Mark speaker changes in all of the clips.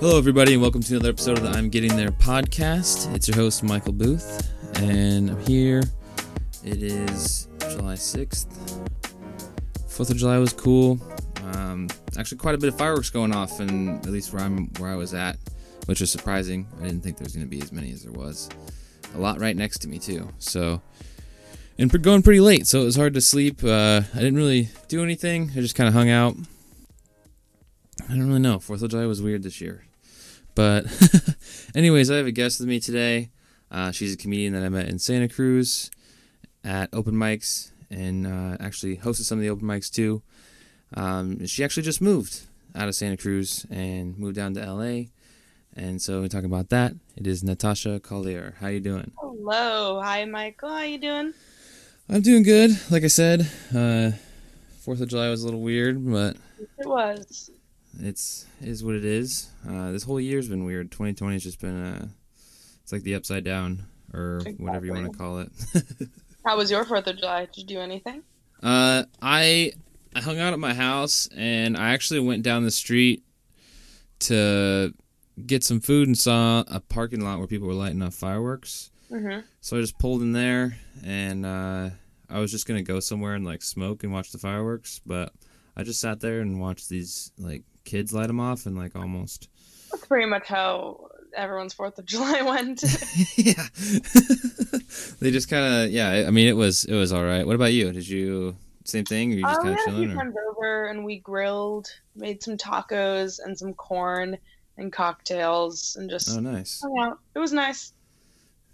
Speaker 1: Hello, everybody, and welcome to another episode of the I'm Getting There podcast. It's your host, Michael Booth, and I'm here. It is July 6th. 4th of July was cool. Um, actually, quite a bit of fireworks going off, and at least where I'm where I was at, which was surprising. I didn't think there was going to be as many as there was. A lot right next to me, too. So, and going pretty late, so it was hard to sleep. Uh, I didn't really do anything, I just kind of hung out. I don't really know. Fourth of July was weird this year. But, anyways, I have a guest with me today. Uh, she's a comedian that I met in Santa Cruz at open mics and uh, actually hosted some of the open mics too. Um, she actually just moved out of Santa Cruz and moved down to LA. And so we talk about that. It is Natasha Collier. How you doing?
Speaker 2: Hello. Hi, Michael. How you doing?
Speaker 1: I'm doing good. Like I said, uh, Fourth of July was a little weird, but
Speaker 2: it was
Speaker 1: it's is what it is. Uh, this whole year's been weird. 2020 has just been uh, it's like the upside down or exactly. whatever you want to call it.
Speaker 2: How was your Fourth of July? Did you do anything?
Speaker 1: Uh, I I hung out at my house and I actually went down the street to get some food and saw a parking lot where people were lighting off fireworks. Mm-hmm. So I just pulled in there and uh, I was just gonna go somewhere and like smoke and watch the fireworks, but I just sat there and watched these like kids light them off and like almost.
Speaker 2: That's pretty much how everyone's Fourth of July went.
Speaker 1: yeah, they just kind of yeah. I mean, it was it was all right. What about you? Did you same thing? Or you just
Speaker 2: um,
Speaker 1: kind of chilling?
Speaker 2: We over and we grilled, made some tacos and some corn and cocktails and just
Speaker 1: oh nice.
Speaker 2: hung out. It was nice.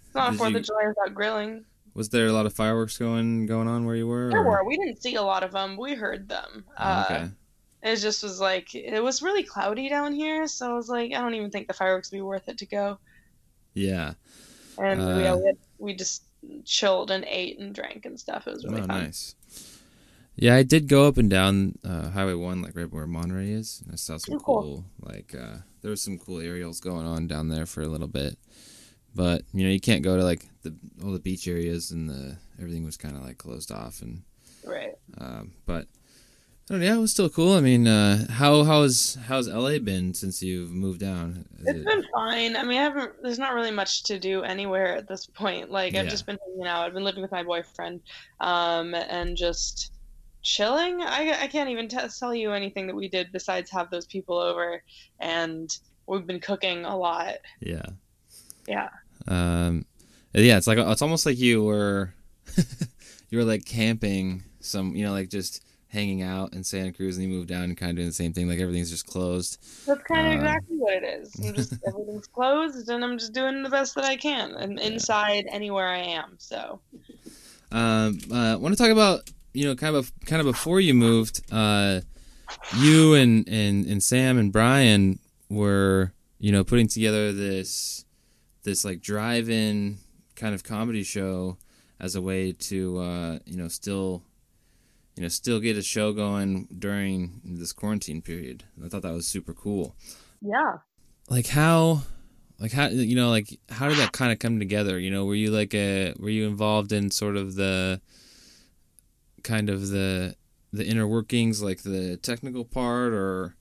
Speaker 2: It's not a Fourth you... of July without grilling.
Speaker 1: Was there a lot of fireworks going going on where you were?
Speaker 2: There or? were. We didn't see a lot of them. We heard them. Oh, okay. Uh, it just was like it was really cloudy down here, so I was like, I don't even think the fireworks would be worth it to go.
Speaker 1: Yeah.
Speaker 2: And uh, we, had, we just chilled and ate and drank and stuff. It was really oh, fun.
Speaker 1: nice. Yeah, I did go up and down uh, Highway One, like right where Monterey is. I saw some oh, cool, cool, like uh, there was some cool aerials going on down there for a little bit. But you know, you can't go to like the all the beach areas, and the everything was kind of like closed off, and
Speaker 2: right.
Speaker 1: Um, but Oh, yeah, it was still cool. I mean, uh, how how's how's LA been since you've moved down?
Speaker 2: Is it's it... been fine. I mean, I haven't. There's not really much to do anywhere at this point. Like I've yeah. just been hanging out. I've been living with my boyfriend, um, and just chilling. I I can't even t- tell you anything that we did besides have those people over, and we've been cooking a lot.
Speaker 1: Yeah.
Speaker 2: Yeah.
Speaker 1: Um, yeah. It's like it's almost like you were you were like camping some. You know, like just hanging out in Santa Cruz, and you moved down and kind of doing the same thing. Like everything's just closed.
Speaker 2: That's kind of um, exactly what it is. I'm just everything's closed, and I'm just doing the best that I can. I'm inside anywhere I am. So.
Speaker 1: Um, uh, I want to talk about you know kind of kind of before you moved. Uh, you and and and Sam and Brian were you know putting together this this like drive-in kind of comedy show as a way to uh, you know still you know, still get a show going during this quarantine period. I thought that was super cool.
Speaker 2: Yeah.
Speaker 1: Like how like how you know like how did that kind of come together you know were you like a were you involved in sort of the kind of the the inner workings like the technical part or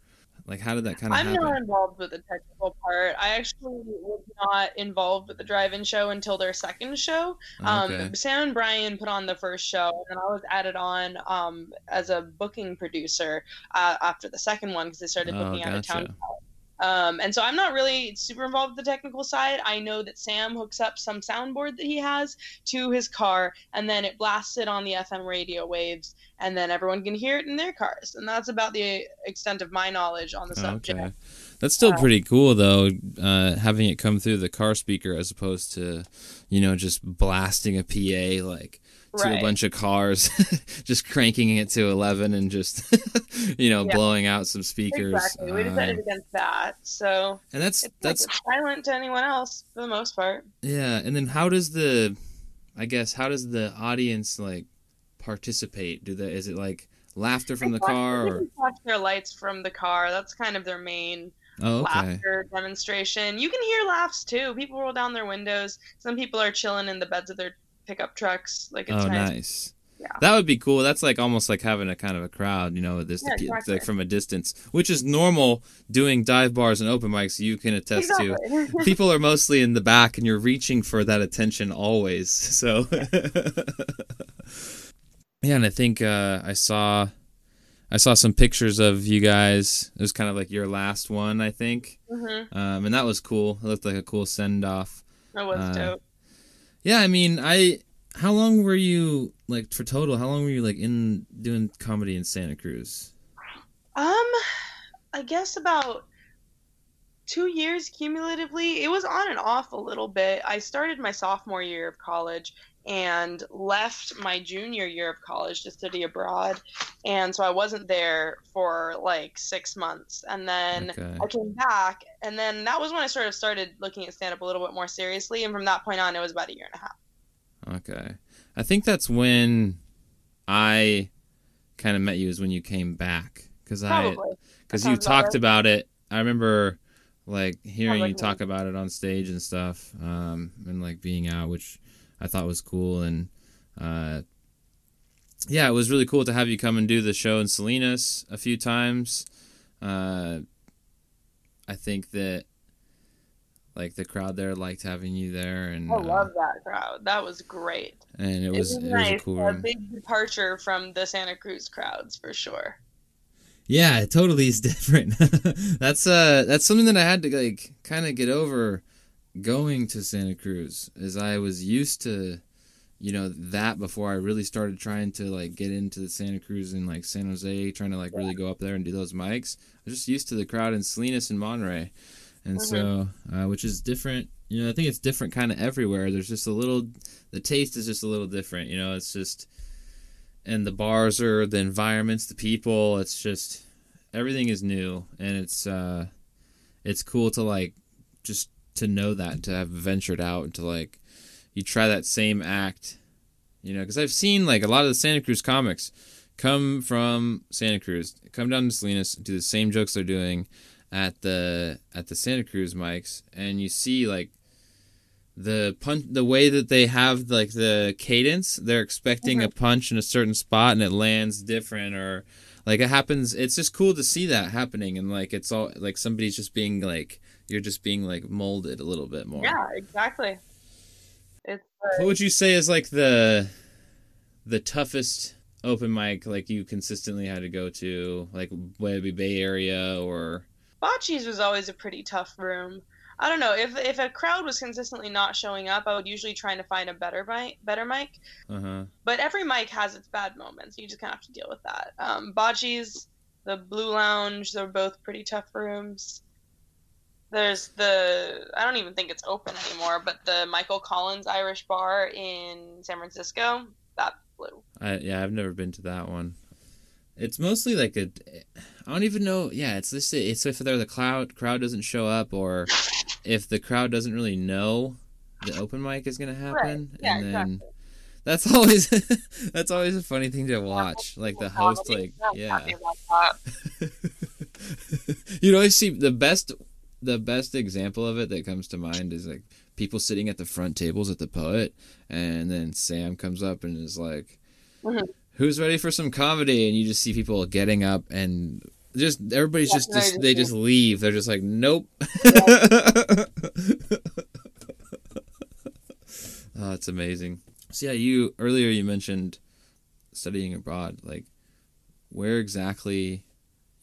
Speaker 1: like, how did that kind of
Speaker 2: I'm
Speaker 1: happen?
Speaker 2: not involved with the technical part. I actually was not involved with the drive-in show until their second show. Um, okay. Um, Sam and Brian put on the first show, and I was added on um, as a booking producer uh, after the second one because they started oh, booking oh, gotcha. out of town. Um, and so I'm not really super involved with the technical side. I know that Sam hooks up some soundboard that he has to his car, and then it blasts it on the FM radio waves, and then everyone can hear it in their cars. And that's about the extent of my knowledge on the subject. Okay.
Speaker 1: That's still uh, pretty cool, though, uh, having it come through the car speaker as opposed to, you know, just blasting a PA like to right. a bunch of cars, just cranking it to 11 and just, you know, yeah. blowing out some speakers.
Speaker 2: Exactly. We decided um, against that. So,
Speaker 1: and that's, that's
Speaker 2: like silent to anyone else for the most part.
Speaker 1: Yeah. And then how does the, I guess, how does the audience like participate? Do the, is it like laughter from they the car or
Speaker 2: watch their lights from the car? That's kind of their main
Speaker 1: Oh, okay.
Speaker 2: laughter demonstration. You can hear laughs too. People roll down their windows. Some people are chilling in the beds of their pickup trucks. Like it's
Speaker 1: oh,
Speaker 2: nice.
Speaker 1: nice. Yeah. That would be cool. That's like almost like having a kind of a crowd, you know, this yeah, exactly. like from a distance, which is normal doing dive bars and open mics. You can attest exactly. to. People are mostly in the back, and you're reaching for that attention always. So, yeah, and I think uh, I saw, I saw some pictures of you guys. It was kind of like your last one, I think, mm-hmm. um, and that was cool. It looked like a cool send off.
Speaker 2: That was uh, dope.
Speaker 1: Yeah, I mean, I how long were you like for total? How long were you like in doing comedy in Santa Cruz?
Speaker 2: Um, I guess about two years cumulatively. It was on and off a little bit. I started my sophomore year of college and left my junior year of college to study abroad. And so I wasn't there for like six months. And then okay. I came back. And then that was when I sort of started looking at stand up a little bit more seriously. And from that point on, it was about a year and a half.
Speaker 1: Okay. I think that's when I kind of met you is when you came back because I because you talked right. about it. I remember like hearing you talk about it on stage and stuff, um, and like being out, which I thought was cool. And uh, yeah, it was really cool to have you come and do the show in Salinas a few times. Uh, I think that like the crowd there liked having you there, and
Speaker 2: I love uh, that crowd. That was great.
Speaker 1: And it was it was, it nice. was a cool.
Speaker 2: A big departure from the Santa Cruz crowds for sure.
Speaker 1: Yeah, it totally is different. that's uh that's something that I had to like kind of get over going to Santa Cruz as I was used to you know that before I really started trying to like get into the Santa Cruz and like San Jose trying to like really go up there and do those mics. I was just used to the crowd in Salinas and Monterey and mm-hmm. so uh, which is different you know i think it's different kind of everywhere there's just a little the taste is just a little different you know it's just and the bars are the environments the people it's just everything is new and it's uh it's cool to like just to know that to have ventured out and to like you try that same act you know because i've seen like a lot of the santa cruz comics come from santa cruz come down to salinas do the same jokes they're doing at the at the Santa Cruz mics, and you see like the punch, the way that they have like the cadence. They're expecting mm-hmm. a punch in a certain spot, and it lands different, or like it happens. It's just cool to see that happening, and like it's all like somebody's just being like you're just being like molded a little bit more.
Speaker 2: Yeah, exactly. It's.
Speaker 1: Uh, what would you say is like the the toughest open mic like you consistently had to go to like whether it be bay area or
Speaker 2: Bocci's was always a pretty tough room. I don't know if if a crowd was consistently not showing up, I would usually try to find a better mic. Better mic. Uh-huh. But every mic has its bad moments. You just kind of have to deal with that. Um, Bocci's, the Blue Lounge, they're both pretty tough rooms. There's the I don't even think it's open anymore, but the Michael Collins Irish Bar in San Francisco that blew.
Speaker 1: I, yeah, I've never been to that one. It's mostly like a I don't even know. Yeah, it's this. It's if there the crowd crowd doesn't show up, or if the crowd doesn't really know the open mic is gonna happen, right. yeah, and then exactly. that's always that's always a funny thing to watch. Like the host, like yeah. you always see the best. The best example of it that comes to mind is like people sitting at the front tables at the poet, and then Sam comes up and is like. Mm-hmm who's ready for some comedy and you just see people getting up and just everybody's yeah, just, just they just leave. They're just like, nope. Yeah. oh, it's amazing. So yeah, you earlier you mentioned studying abroad. Like, where exactly,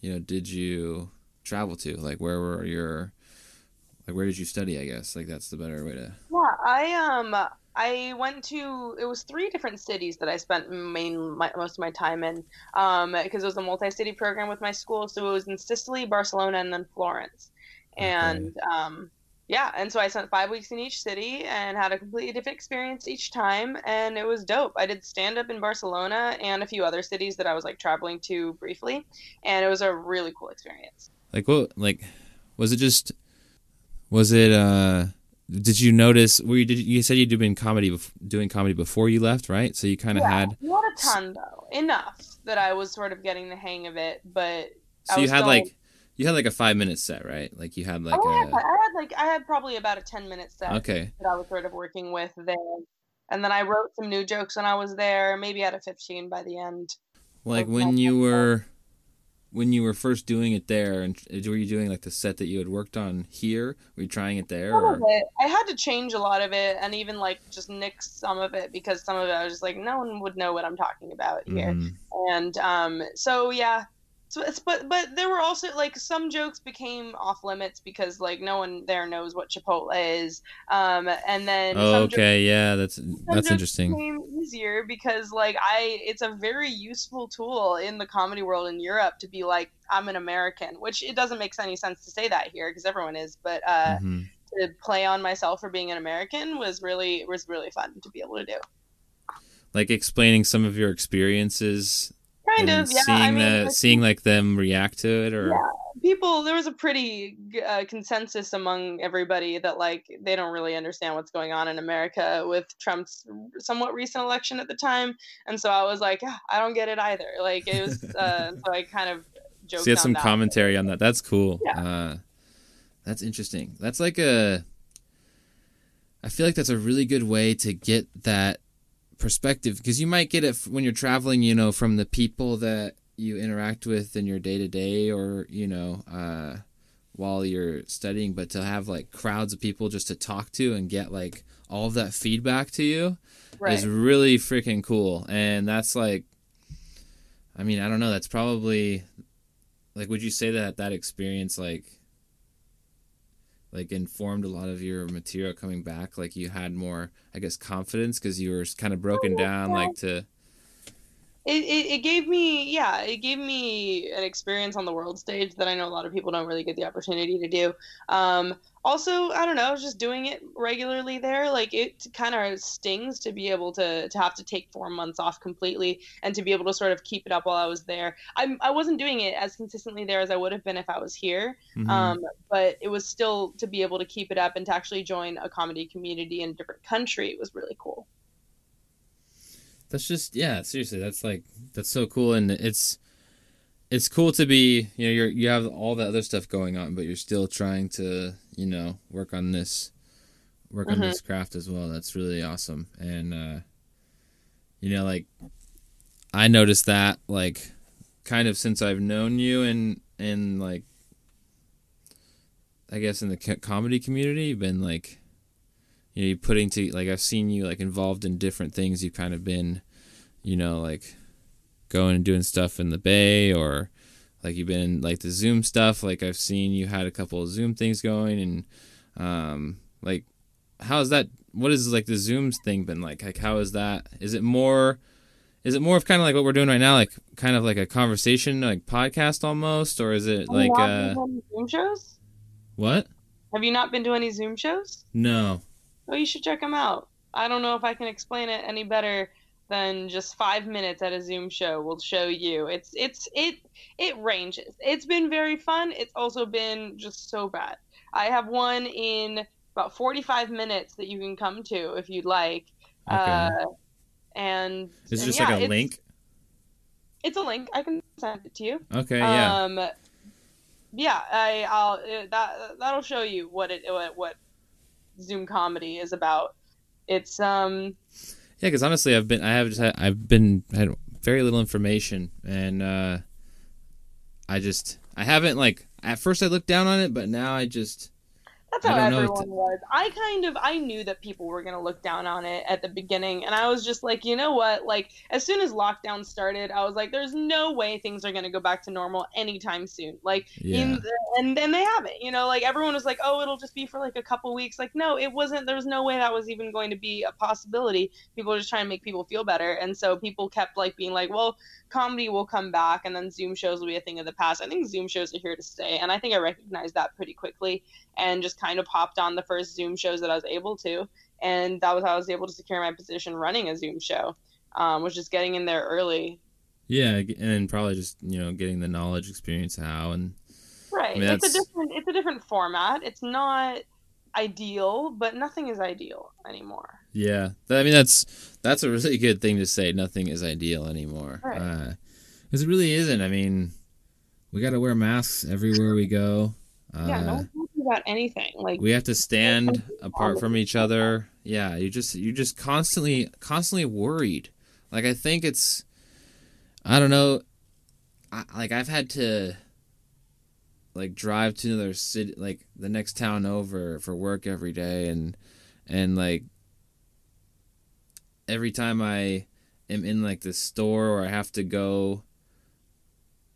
Speaker 1: you know, did you travel to? Like, where were your, like, where did you study? I guess like that's the better way to.
Speaker 2: Yeah, I um I went to it was three different cities that I spent main my, most of my time in um, because it was a multi-city program with my school. So it was in Sicily, Barcelona, and then Florence. And okay. um, yeah, and so I spent five weeks in each city and had a completely different experience each time, and it was dope. I did stand up in Barcelona and a few other cities that I was like traveling to briefly, and it was a really cool experience.
Speaker 1: Like what? Like, was it just? Was it? uh did you notice? Were you, did you said you'd been comedy doing comedy before you left, right? So you kind of
Speaker 2: yeah,
Speaker 1: had
Speaker 2: not a ton though, enough that I was sort of getting the hang of it. But
Speaker 1: so you had like you had like a five minute set, right? Like you had like
Speaker 2: oh,
Speaker 1: a...
Speaker 2: I had like I had probably about a ten minute set.
Speaker 1: Okay.
Speaker 2: That I was sort of working with there, and then I wrote some new jokes when I was there. Maybe at a 15 by the end.
Speaker 1: Like when you were when you were first doing it there, and were you doing like the set that you had worked on here? Were you trying it there? Or?
Speaker 2: It. I had to change a lot of it, and even like just nix some of it because some of it I was just like, no one would know what I'm talking about here, mm. and um, so yeah, so but but there were also like some jokes became off limits because like no one there knows what Chipotle is. Um, and then
Speaker 1: oh, okay, yeah, that's that's interesting.
Speaker 2: Became easier because like I, it's a very useful tool in the comedy world in Europe to be like I'm an American, which it doesn't make any sense to say that here because everyone is, but uh, mm-hmm. to play on myself for being an American was really was really fun to be able to do.
Speaker 1: Like explaining some of your experiences
Speaker 2: kind of yeah
Speaker 1: seeing
Speaker 2: I mean,
Speaker 1: the, seeing like them react to it or?
Speaker 2: Yeah. people there was a pretty uh, consensus among everybody that like they don't really understand what's going on in america with trump's somewhat recent election at the time and so i was like yeah, i don't get it either. Like it was uh, so i kind of joked
Speaker 1: so you had some commentary on that. That's cool.
Speaker 2: Yeah.
Speaker 1: Uh, that's interesting. That's like a i feel like that's a really good way to get that perspective because you might get it when you're traveling, you know, from the people that you interact with in your day to day or, you know, uh, while you're studying, but to have like crowds of people just to talk to and get like all of that feedback to you right. is really freaking cool. And that's like, I mean, I don't know, that's probably like, would you say that that experience, like, like informed a lot of your material coming back? Like you had more i guess confidence because you were kind of broken down like to
Speaker 2: it, it, it gave me yeah it gave me an experience on the world stage that i know a lot of people don't really get the opportunity to do. Um, also i don't know just doing it regularly there like it kind of stings to be able to to have to take four months off completely and to be able to sort of keep it up while i was there i, I wasn't doing it as consistently there as i would have been if i was here mm-hmm. um, but it was still to be able to keep it up and to actually join a comedy community in a different country was really cool
Speaker 1: that's just yeah seriously that's like that's so cool and it's it's cool to be you know you're you have all that other stuff going on but you're still trying to you know work on this work mm-hmm. on this craft as well that's really awesome and uh you know like i noticed that like kind of since i've known you and and like i guess in the comedy community you've been like you know, you putting to like I've seen you like involved in different things. You've kind of been, you know, like going and doing stuff in the Bay or like you've been like the Zoom stuff. Like I've seen you had a couple of Zoom things going and um like how is that what is like the Zooms thing been like? Like how is that? Is it more is it more of kind of like what we're doing right now, like kind of like a conversation, like podcast almost, or is it like uh
Speaker 2: Zoom shows?
Speaker 1: What?
Speaker 2: Have you not been to any Zoom shows?
Speaker 1: No.
Speaker 2: Oh, you should check them out. I don't know if I can explain it any better than just five minutes at a Zoom show will show you. It's it's it it ranges. It's been very fun. It's also been just so bad. I have one in about 45 minutes that you can come to if you'd like. Okay. Uh, and
Speaker 1: is
Speaker 2: it
Speaker 1: just
Speaker 2: yeah,
Speaker 1: like a link?
Speaker 2: It's a link. I can send it to you.
Speaker 1: Okay. Yeah.
Speaker 2: Um, yeah. I I'll uh, that that'll show you what it what what Zoom comedy is about. It's um
Speaker 1: yeah, because honestly, I've been I have just had, I've been had very little information, and uh, I just I haven't like at first I looked down on it, but now I just
Speaker 2: that's how everyone was. I kind of I knew that people were gonna look down on it at the beginning, and I was just like, you know what? Like as soon as lockdown started, I was like, there's no way things are gonna go back to normal anytime soon. Like, yeah. the, and then they haven't. You know, like everyone was like, oh, it'll just be for like a couple weeks. Like, no, it wasn't. There was no way that was even going to be a possibility. People were just trying to make people feel better, and so people kept like being like, well, comedy will come back, and then Zoom shows will be a thing of the past. I think Zoom shows are here to stay, and I think I recognized that pretty quickly and just kind of hopped on the first Zoom shows that I was able to. And that was how I was able to secure my position running a Zoom show, um, was just getting in there early.
Speaker 1: Yeah, and probably just you know getting the knowledge, experience, how and
Speaker 2: right. I mean, it's a different it's a different format. It's not ideal, but nothing is ideal anymore.
Speaker 1: Yeah, I mean that's that's a really good thing to say. Nothing is ideal anymore.
Speaker 2: Right. Uh,
Speaker 1: because it really isn't. I mean, we got to wear masks everywhere we go.
Speaker 2: Uh, yeah, no about anything. Like
Speaker 1: we have to stand apart from each other. Yeah, you just you just constantly constantly worried. Like I think it's I don't know. I, like I've had to like drive to another city, like the next town over for work every day, and and like every time I am in like the store or I have to go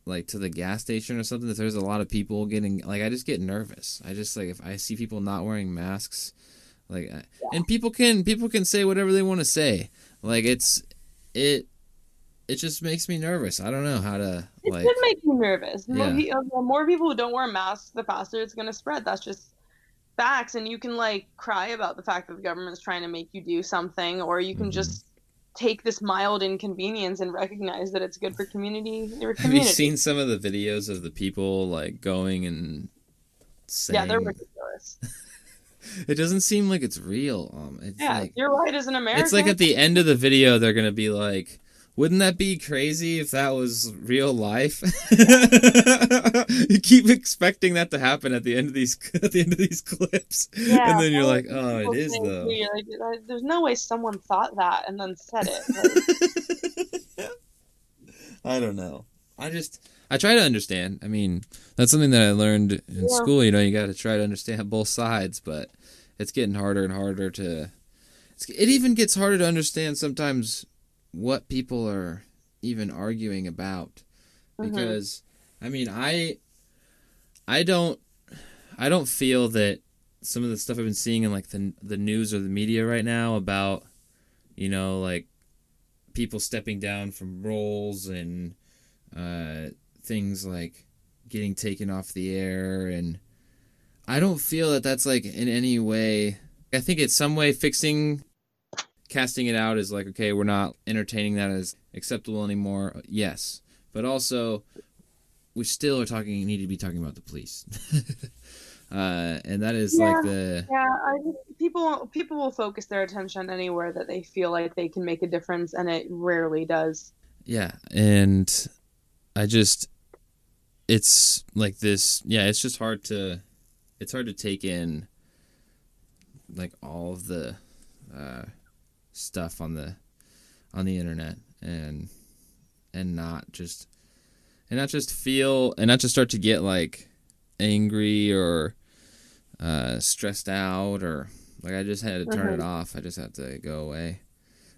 Speaker 1: like to the gas station or something, if there's a lot of people getting like I just get nervous. I just like if I see people not wearing masks, like and people can people can say whatever they want to say. Like it's it it just makes me nervous. I don't know how to
Speaker 2: it
Speaker 1: like.
Speaker 2: It should make you nervous. The yeah. more, more people who don't wear masks, the faster it's going to spread. That's just facts, and you can like cry about the fact that the government's trying to make you do something, or you can mm-hmm. just take this mild inconvenience and recognize that it's good for community.
Speaker 1: community. Have you seen some of the videos of the people like going and saying?
Speaker 2: Yeah, they're ridiculous.
Speaker 1: it doesn't seem like it's real. Um,
Speaker 2: it's yeah, like, you're right. As an American,
Speaker 1: it's like at the end of the video, they're gonna be like wouldn't that be crazy if that was real life? you keep expecting that to happen at the end of these at the end of these clips, yeah, and then you're like, "Oh, it is though."
Speaker 2: Like, uh, There's no way someone thought that and then said it.
Speaker 1: Like... I don't know. I just I try to understand. I mean, that's something that I learned in yeah. school. You know, you got to try to understand both sides, but it's getting harder and harder to. it even gets harder to understand sometimes what people are even arguing about mm-hmm. because mm-hmm. I mean I I don't I don't feel that some of the stuff I've been seeing in like the the news or the media right now about you know like people stepping down from roles and uh, things like getting taken off the air and I don't feel that that's like in any way I think it's some way fixing casting it out as like okay we're not entertaining that as acceptable anymore. Yes. But also we still are talking need to be talking about the police. Uh, and that is yeah, like the
Speaker 2: yeah I, people people will focus their attention anywhere that they feel like they can make a difference and it rarely does.
Speaker 1: Yeah and i just it's like this yeah it's just hard to it's hard to take in like all of the uh stuff on the on the internet and and not just and not just feel and not just start to get like angry or uh, stressed out or like I just had to turn it mm-hmm. off. I just had to go away.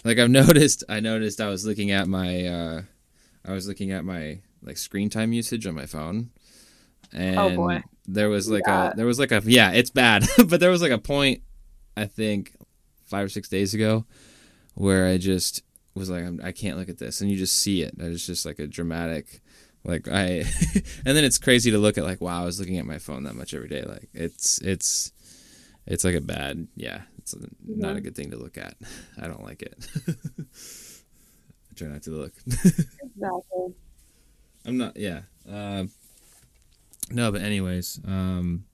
Speaker 1: Like I've noticed, I noticed I was looking at my, uh, I was looking at my like screen time usage on my phone, and oh boy. there was like yeah. a, there was like a, yeah, it's bad, but there was like a point, I think, five or six days ago, where I just was like, I'm, I can not look at this, and you just see it. It's just like a dramatic, like I, and then it's crazy to look at like, wow, I was looking at my phone that much every day. Like it's it's it's like a bad, yeah, it's not a good thing to look at. I don't like it. I try not to look. exactly. I'm not. Yeah. Uh, no, but anyways, um,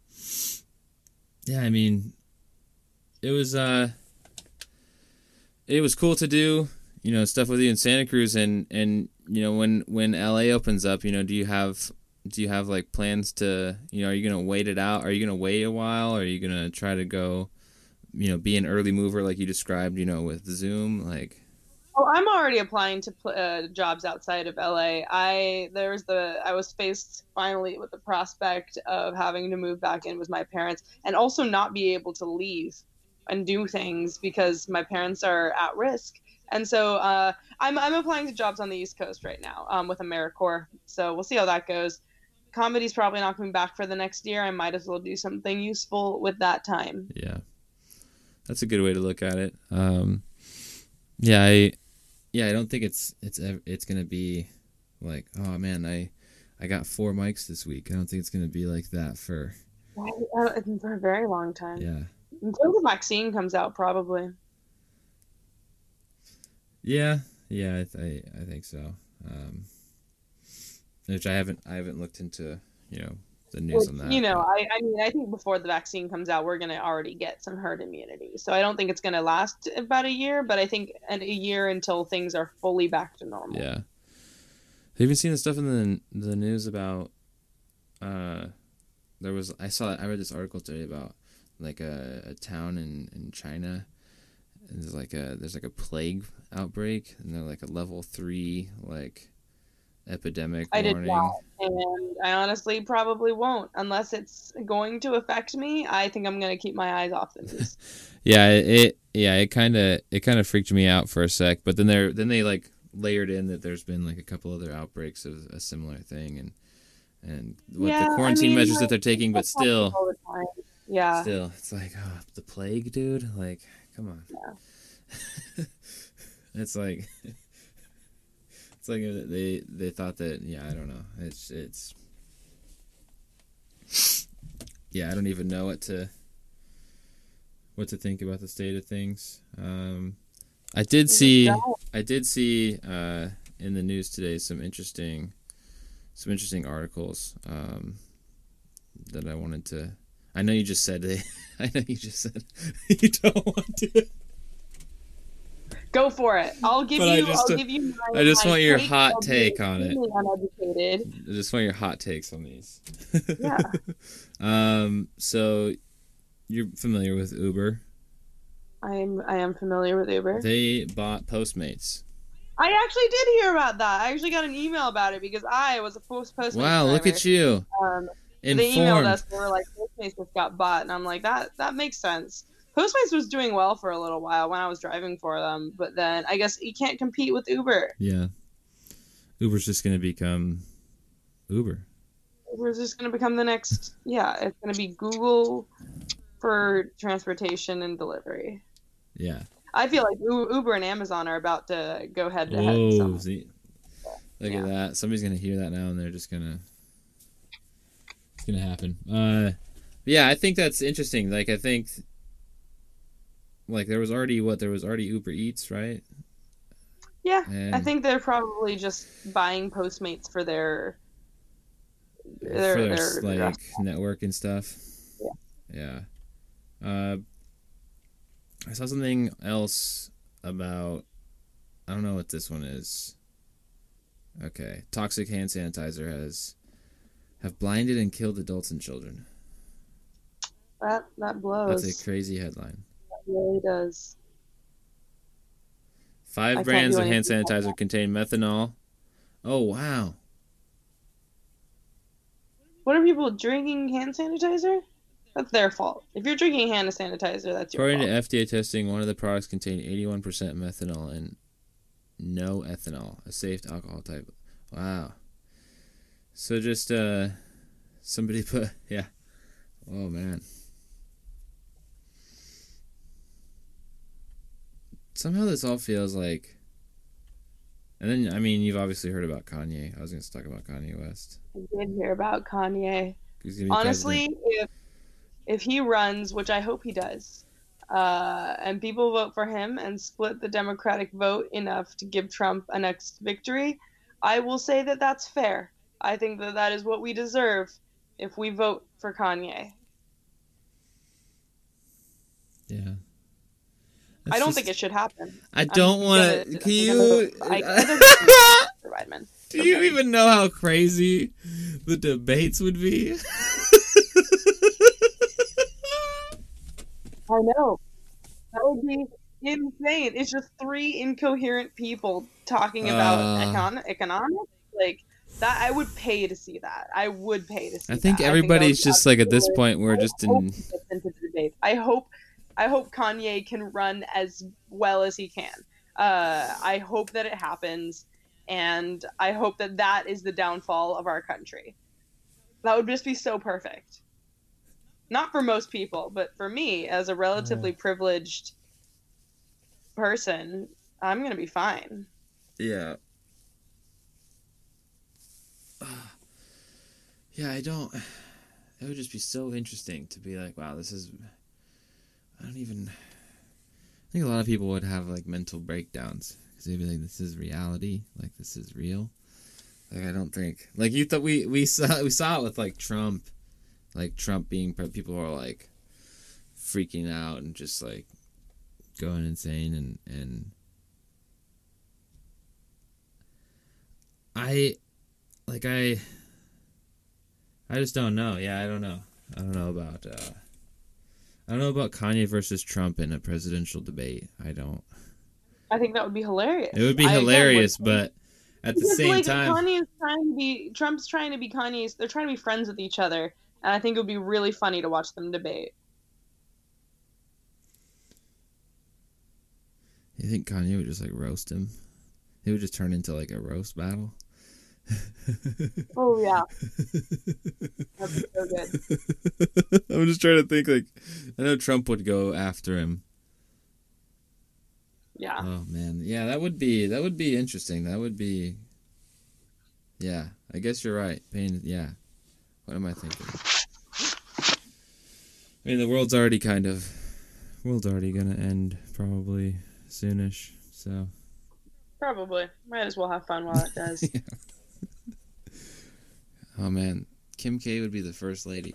Speaker 1: yeah. I mean, it was. uh it was cool to do you know stuff with you in Santa Cruz and and you know when when LA opens up you know do you have do you have like plans to you know are you gonna wait it out? Are you gonna wait a while? Are you gonna try to go you know be an early mover like you described you know with Zoom? Like
Speaker 2: Oh, I'm already applying to uh, jobs outside of LA. I there's the I was faced finally with the prospect of having to move back in with my parents and also not be able to leave and do things because my parents are at risk. And so uh, I'm, I'm applying to jobs on the East Coast right now um, with AmeriCorps. So we'll see how that goes. Comedy's probably not coming back for the next year. I might as well do something useful with that time.
Speaker 1: Yeah, that's a good way to look at it. Um, yeah, I yeah I don't think it's it's it's gonna be like oh man I I got four mics this week. I don't think it's gonna be like that for
Speaker 2: uh, for a very long time.
Speaker 1: Yeah,
Speaker 2: until the vaccine comes out, probably.
Speaker 1: Yeah, yeah, I th- I think so. Um, which I haven't I haven't looked into you know the news on that.
Speaker 2: You know, I, I mean I think before the vaccine comes out, we're gonna already get some herd immunity. So I don't think it's gonna last about a year, but I think a year until things are fully back to normal.
Speaker 1: Yeah. Have you seen the stuff in the the news about uh there was I saw I read this article today about like a, a town in in China. And there's like a there's like a plague outbreak, and they're like a level three like epidemic
Speaker 2: I
Speaker 1: warning.
Speaker 2: did not, and I honestly probably won't unless it's going to affect me. I think I'm gonna keep my eyes off the news.
Speaker 1: yeah, it yeah it kind of it kind of freaked me out for a sec, but then they're then they like layered in that there's been like a couple other outbreaks of a similar thing, and and what
Speaker 2: Yeah,
Speaker 1: the
Speaker 2: I
Speaker 1: quarantine
Speaker 2: mean,
Speaker 1: measures that they're taking, but still,
Speaker 2: all the time. Yeah,
Speaker 1: still, it's like oh, the plague, dude. Like, come on. Yeah. it's like it's like they they thought that yeah, I don't know. It's it's yeah, I don't even know what to what to think about the state of things. Um, I did see. I did see uh, in the news today some interesting some interesting articles um, that I wanted to. I know you just said they. I know you just said you don't want to.
Speaker 2: Go for it. I'll give
Speaker 1: But I
Speaker 2: you.
Speaker 1: just-
Speaker 2: I'll give you. My,
Speaker 1: I just want your
Speaker 2: take
Speaker 1: hot take on it.
Speaker 2: Uneducated.
Speaker 1: I just want your hot takes on these.
Speaker 2: Yeah.
Speaker 1: um. So, you're familiar with Uber?
Speaker 2: I am. I am familiar with Uber.
Speaker 1: They bought Postmates.
Speaker 2: I actually did hear about that. I actually got an email about it because I was a post Postmates.
Speaker 1: Wow! Look at you,
Speaker 2: Um, they emailed us. They were like, Postmates just got bought, and I'm like, that that makes sense. Postmates was doing well for a little while when I was driving for them, but then I guess you can't compete with Uber.
Speaker 1: Yeah. Uber's just gonna become Uber.
Speaker 2: Uber's just going to become the next. Yeah, it's going to be Google for transportation and delivery.
Speaker 1: Yeah.
Speaker 2: I feel like Uber and Amazon are about to go head to head.
Speaker 1: See, look
Speaker 2: Yeah.
Speaker 1: at that! Somebody's gonna hear that now, and they're just gonna. It's gonna happen. Uh, yeah, I think that's interesting. Like, I think, like, there was already what there was already Uber Eats, right?
Speaker 2: Yeah,
Speaker 1: And
Speaker 2: I think they're probably just buying Postmates for their their,
Speaker 1: for their,
Speaker 2: their
Speaker 1: like network and stuff. Yeah. Yeah. Uh, I saw something else about. I don't know what this one is. Okay, toxic hand sanitizer has have blinded and killed adults and children.
Speaker 2: that that blows.
Speaker 1: That's a crazy headline.
Speaker 2: It really does.
Speaker 1: Five
Speaker 2: can't
Speaker 1: brands of hand sanitizer contain methanol. Oh wow!
Speaker 2: What are people drinking hand sanitizer? That's their fault. If you're drinking hand sanitizer, that's your
Speaker 1: According
Speaker 2: fault.
Speaker 1: to FDA testing, one of the products contained 81% methanol and no ethanol, a safe alcohol type. Wow. So just uh somebody put yeah. Oh man. Somehow this all feels like and then I mean you've obviously heard about Kanye. I was going to talk about Kanye West.
Speaker 2: I did hear about Kanye.
Speaker 1: He's gonna be
Speaker 2: Honestly,
Speaker 1: president.
Speaker 2: if if he runs, which I hope he does, uh, and people vote for him and split the Democratic vote enough to give Trump a next victory, I will say that that's fair. I think that that is what we deserve if we vote for Kanye.
Speaker 1: yeah.
Speaker 2: I don't think it should happen.
Speaker 1: I don't want to. Can you?
Speaker 2: I- don't- Biden.
Speaker 1: You even know how crazy the debates would be?
Speaker 2: I know. That would be insane. It's just three incoherent people talking about
Speaker 1: Uh.
Speaker 2: econ- economics. Like that, I would pay to see that. I would pay to see. That.
Speaker 1: I think
Speaker 2: that.
Speaker 1: everybody's
Speaker 2: that would
Speaker 1: just like at this point we're
Speaker 2: I
Speaker 1: just
Speaker 2: hope
Speaker 1: in
Speaker 2: gets into the debate. I hope, I hope Kanye can run as well as he can. Uh, I hope that it happens, and I hope that that is the downfall of our country. That would just be so perfect. Not for most people, but for me, as a relatively privileged person, I'm gonna be fine.
Speaker 1: yeah. Yeah, I don't. It would just be so interesting to be like, wow, this is. I don't even. I think a lot of people would have like mental breakdowns because they'd be like, "This is reality. Like this is real." Like I don't think like you thought we we saw we saw it with like Trump, like Trump being people are like freaking out and just like going insane and and I like I I just don't know. Yeah, I don't know. I don't know about. Uh, I don't know about Kanye versus Trump in a presidential debate. I don't.
Speaker 2: I think that would be hilarious.
Speaker 1: It would be hilarious, but at the same
Speaker 2: like,
Speaker 1: time,
Speaker 2: Kanye is trying to be Trump's trying to be Kanye's. They're trying to be friends with each other, and I think it would be really funny to watch them debate.
Speaker 1: You think Kanye would just like roast him? It would just turn into like a roast battle.
Speaker 2: oh yeah, that'd be so good.
Speaker 1: I'm just trying to think. Like, I know Trump would go after him.
Speaker 2: Yeah.
Speaker 1: Oh man, yeah, that would be that would be interesting. That would be. Yeah, I guess you're right. Pain. Yeah. What am I thinking? I mean, the world's already kind of, world's already gonna end probably soonish. So.
Speaker 2: Probably. Might as well have fun while it does. yeah.
Speaker 1: Oh man, Kim K would be the first lady.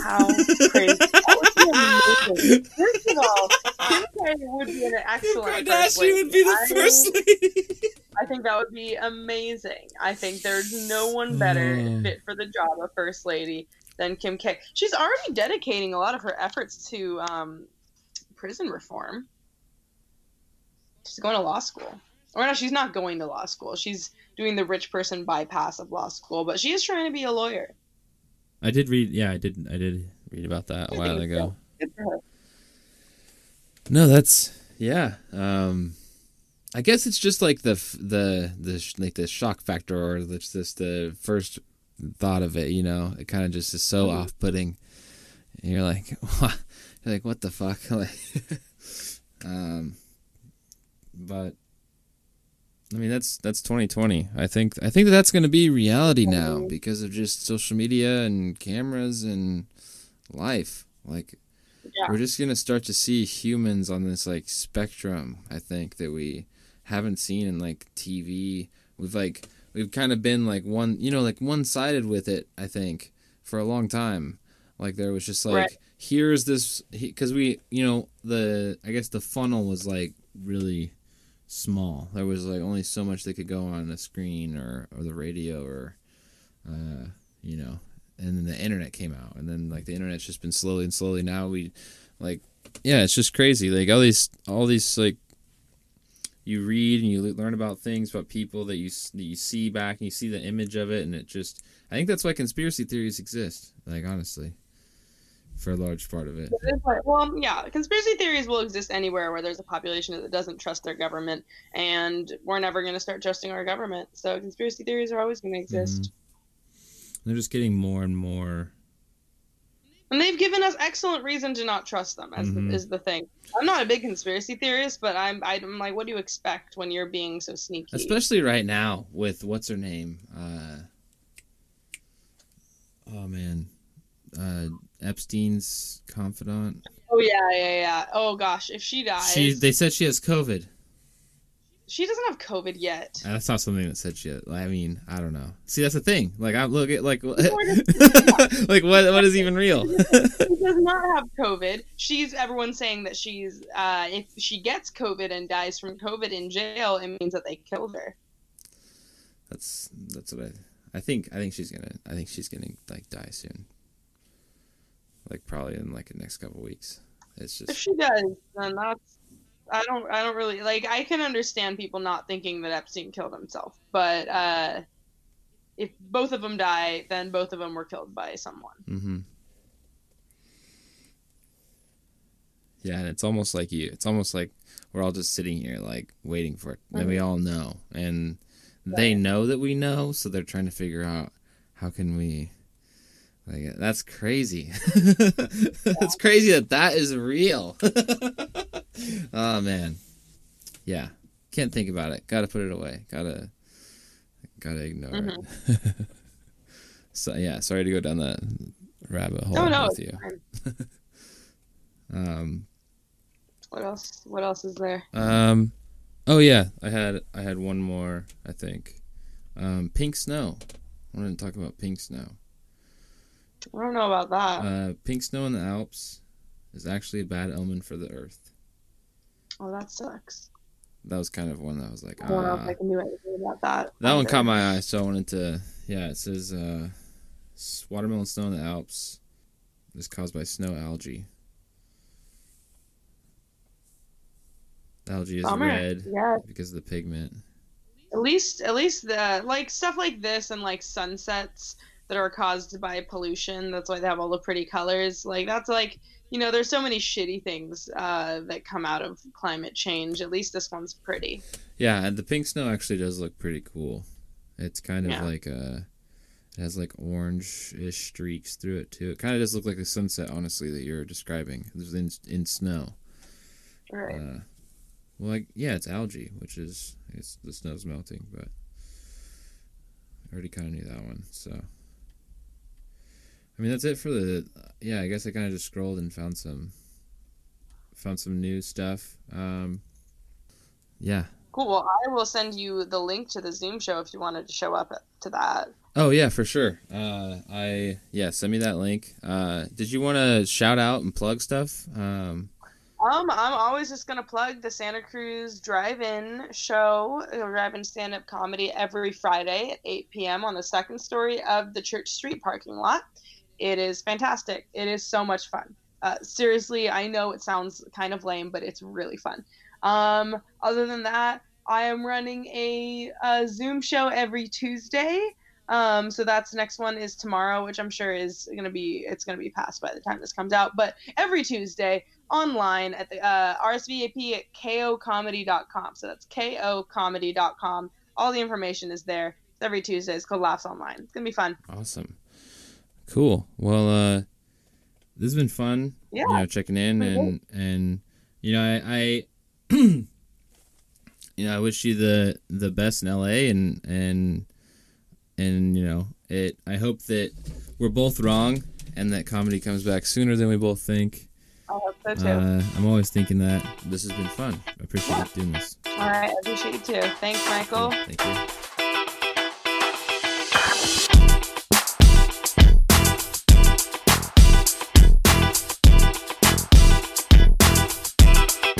Speaker 2: How crazy! That would be amazing. First of all, Kim K would be an excellent. Kim Kardashian
Speaker 1: would be the I, first lady.
Speaker 2: I think that would be amazing. I think there's no one better mm. fit for the job of first lady than Kim K. She's already dedicating a lot of her efforts to um, prison reform. She's going to law school. Or no, she's not going to law school. She's doing the rich person bypass of law school, but she is trying to be a lawyer.
Speaker 1: I did read. Yeah, I did. I did read about that a while ago. No, that's yeah. Um, I guess it's just like the the the like the shock factor, or it's just the first thought of it. You know, it kind of just is so mm-hmm. off putting. You're like, what? You're like, what the fuck? like, um, but I mean that's that's 2020. I think I think that that's going to be reality now because of just social media and cameras and life. Like yeah. we're just going to start to see humans on this like spectrum. I think that we haven't seen in like TV. We've like we've kind of been like one, you know, like one-sided with it, I think, for a long time. Like there was just like right. here's this cuz we, you know, the I guess the funnel was like really small. There was like only so much that could go on the screen or, or the radio or, uh, you know, and then the internet came out, and then like the internet's just been slowly and slowly. Now we, like, yeah, it's just crazy. Like all these, all these like, you read and you learn about things about people that you that you see back and you see the image of it, and it just. I think that's why conspiracy theories exist. Like honestly for a large part of it.
Speaker 2: Well, yeah, conspiracy theories will exist anywhere where there's a population that doesn't trust their government, and we're never going to start trusting our government. So conspiracy theories are always going to exist.
Speaker 1: Mm-hmm. They're just getting more and more.
Speaker 2: And they've given us excellent reason to not trust them. As mm-hmm. the, is the thing. I'm not a big conspiracy theorist, but I'm I'm like, what do you expect when you're being so sneaky?
Speaker 1: Especially right now with what's her name? Uh, oh man, uh, Epstein's confidant.
Speaker 2: Oh yeah, yeah, yeah. Oh gosh, if she dies,
Speaker 1: she they said she has COVID.
Speaker 2: She doesn't have COVID yet.
Speaker 1: That's not something that said shit. I mean, I don't know. See, that's the thing. Like, I look at like, like what? What is even real?
Speaker 2: she does not have COVID. She's everyone's saying that she's uh, if she gets COVID and dies from COVID in jail, it means that they killed her.
Speaker 1: That's that's what I I think. I think she's gonna. I think she's gonna like die soon like probably in like the next couple weeks. It's just
Speaker 2: if she does, then that's I don't I don't really like I can understand people not thinking that Epstein killed himself, but uh, if both of them die, then both of them were killed by someone.
Speaker 1: Mm-hmm. Yeah, and it's almost like you. It's almost like we're all just sitting here, like waiting for it, mm-hmm. and we all know, and they know that we know, so they're trying to figure out how can we like that's crazy. that's crazy that that is real. oh man, yeah. Can't think about it. Got to put it away. Gotta, gotta ignore mm-hmm. it. so yeah, sorry to go down that rabbit hole
Speaker 2: oh, no,
Speaker 1: with you. um,
Speaker 2: what else? What else is there?
Speaker 1: Um, oh yeah, I had I had one more. I think, um, pink snow. I wanted to talk about pink snow.
Speaker 2: I don't know about that.
Speaker 1: Uh, pink snow in the Alps is actually a bad omen for the Earth.
Speaker 2: Oh, that sucks.
Speaker 1: That was kind of one that was like.
Speaker 2: I don't know if I can do anything about that.
Speaker 1: That either. one caught my eye, so I wanted to. Yeah, it says uh, watermelon snow in the Alps is caused by snow algae. The algae is Bummer. red yeah. because of the pigment.
Speaker 2: At least, at least the like stuff like this and like sunsets that are caused by pollution. That's why they have all the pretty colors. Like that's like you know, there's so many shitty things uh, that come out of climate change. At least this one's pretty.
Speaker 1: Yeah, and the pink snow actually does look pretty cool. It's kind of yeah. like a, it has like orange-ish streaks through it too. It kind of does look like the sunset, honestly, that you're describing. In in snow.
Speaker 2: Right. Uh,
Speaker 1: well, like yeah, it's algae, which is it's the snow's melting, but I already kind of knew that one. So, I mean, that's it for the. Yeah, I guess I kind of just scrolled and found some, found some new stuff. Um, yeah.
Speaker 2: Cool. Well, I will send you the link to the Zoom show if you wanted to show up to that.
Speaker 1: Oh yeah, for sure. Uh, I yeah, send me that link. Uh, did you want to shout out and plug stuff? Um,
Speaker 2: um, I'm always just gonna plug the Santa Cruz Drive-In show, Drive-In stand-up comedy every Friday at 8 p.m. on the second story of the Church Street parking lot. It is fantastic. It is so much fun. Uh, seriously, I know it sounds kind of lame, but it's really fun. Um, other than that, I am running a, a Zoom show every Tuesday. Um, so that's next one is tomorrow, which I'm sure is gonna be it's gonna be passed by the time this comes out. But every Tuesday online at the uh, RSVP at kocomedy.com. So that's kocomedy.com. All the information is there. It's every Tuesday. It's called Laughs Online. It's gonna be fun.
Speaker 1: Awesome. Cool. Well, uh, this has been fun. Yeah. You know, checking in and and you know, I, I you know, I wish you the the best in LA and and and you know, it. I hope that we're both wrong and that comedy comes back sooner than we both think.
Speaker 2: I hope so too. Uh,
Speaker 1: I'm always thinking that this has been fun. I appreciate yeah. doing this.
Speaker 2: All right, I appreciate you too. Thanks, Michael.
Speaker 1: Thank you.